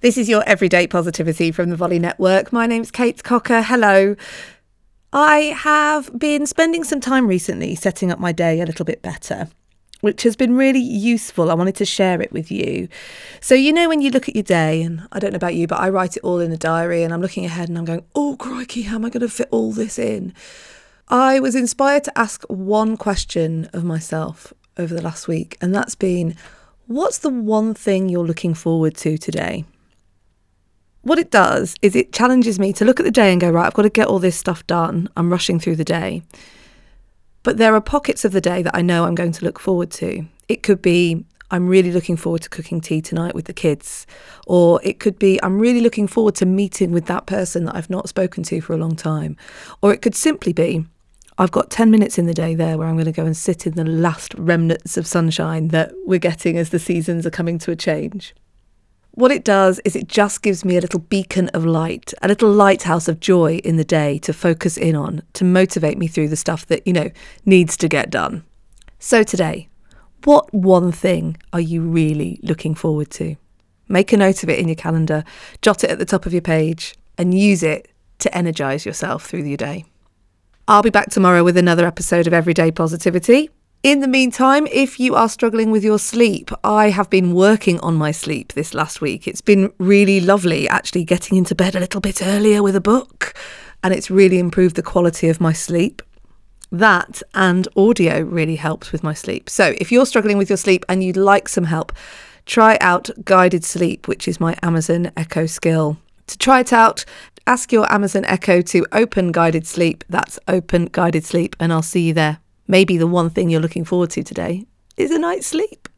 This is your everyday positivity from the Volley Network. My name's Kate Cocker. Hello. I have been spending some time recently setting up my day a little bit better, which has been really useful. I wanted to share it with you. So, you know, when you look at your day, and I don't know about you, but I write it all in a diary and I'm looking ahead and I'm going, oh, crikey, how am I going to fit all this in? I was inspired to ask one question of myself over the last week, and that's been, what's the one thing you're looking forward to today? What it does is it challenges me to look at the day and go, right, I've got to get all this stuff done. I'm rushing through the day. But there are pockets of the day that I know I'm going to look forward to. It could be, I'm really looking forward to cooking tea tonight with the kids. Or it could be, I'm really looking forward to meeting with that person that I've not spoken to for a long time. Or it could simply be, I've got 10 minutes in the day there where I'm going to go and sit in the last remnants of sunshine that we're getting as the seasons are coming to a change. What it does is it just gives me a little beacon of light, a little lighthouse of joy in the day to focus in on, to motivate me through the stuff that, you know, needs to get done. So today, what one thing are you really looking forward to? Make a note of it in your calendar, jot it at the top of your page, and use it to energize yourself through your day. I'll be back tomorrow with another episode of Everyday Positivity. In the meantime, if you are struggling with your sleep, I have been working on my sleep this last week. It's been really lovely actually getting into bed a little bit earlier with a book, and it's really improved the quality of my sleep. That and audio really helps with my sleep. So, if you're struggling with your sleep and you'd like some help, try out Guided Sleep, which is my Amazon Echo skill. To try it out, ask your Amazon Echo to open Guided Sleep. That's open Guided Sleep, and I'll see you there maybe the one thing you're looking forward to today is a night's sleep.